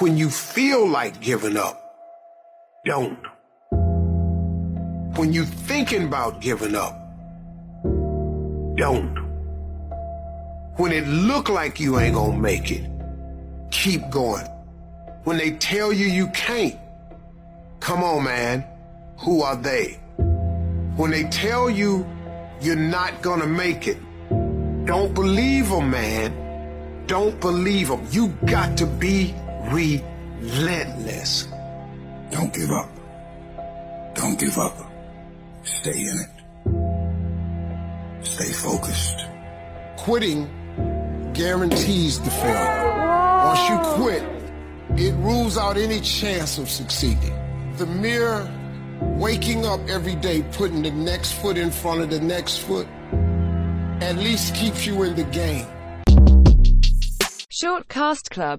When you feel like giving up, don't. When you thinking about giving up, don't. When it look like you ain't gonna make it, keep going. When they tell you you can't, come on, man. Who are they? When they tell you you're not gonna make it, don't believe them, man. Don't believe them. You got to be relentless. Don't give up. Don't give up. Stay in it. Stay focused. Quitting guarantees the failure. Once you quit, it rules out any chance of succeeding. The mere waking up every day, putting the next foot in front of the next foot, at least keeps you in the game. Shortcast Club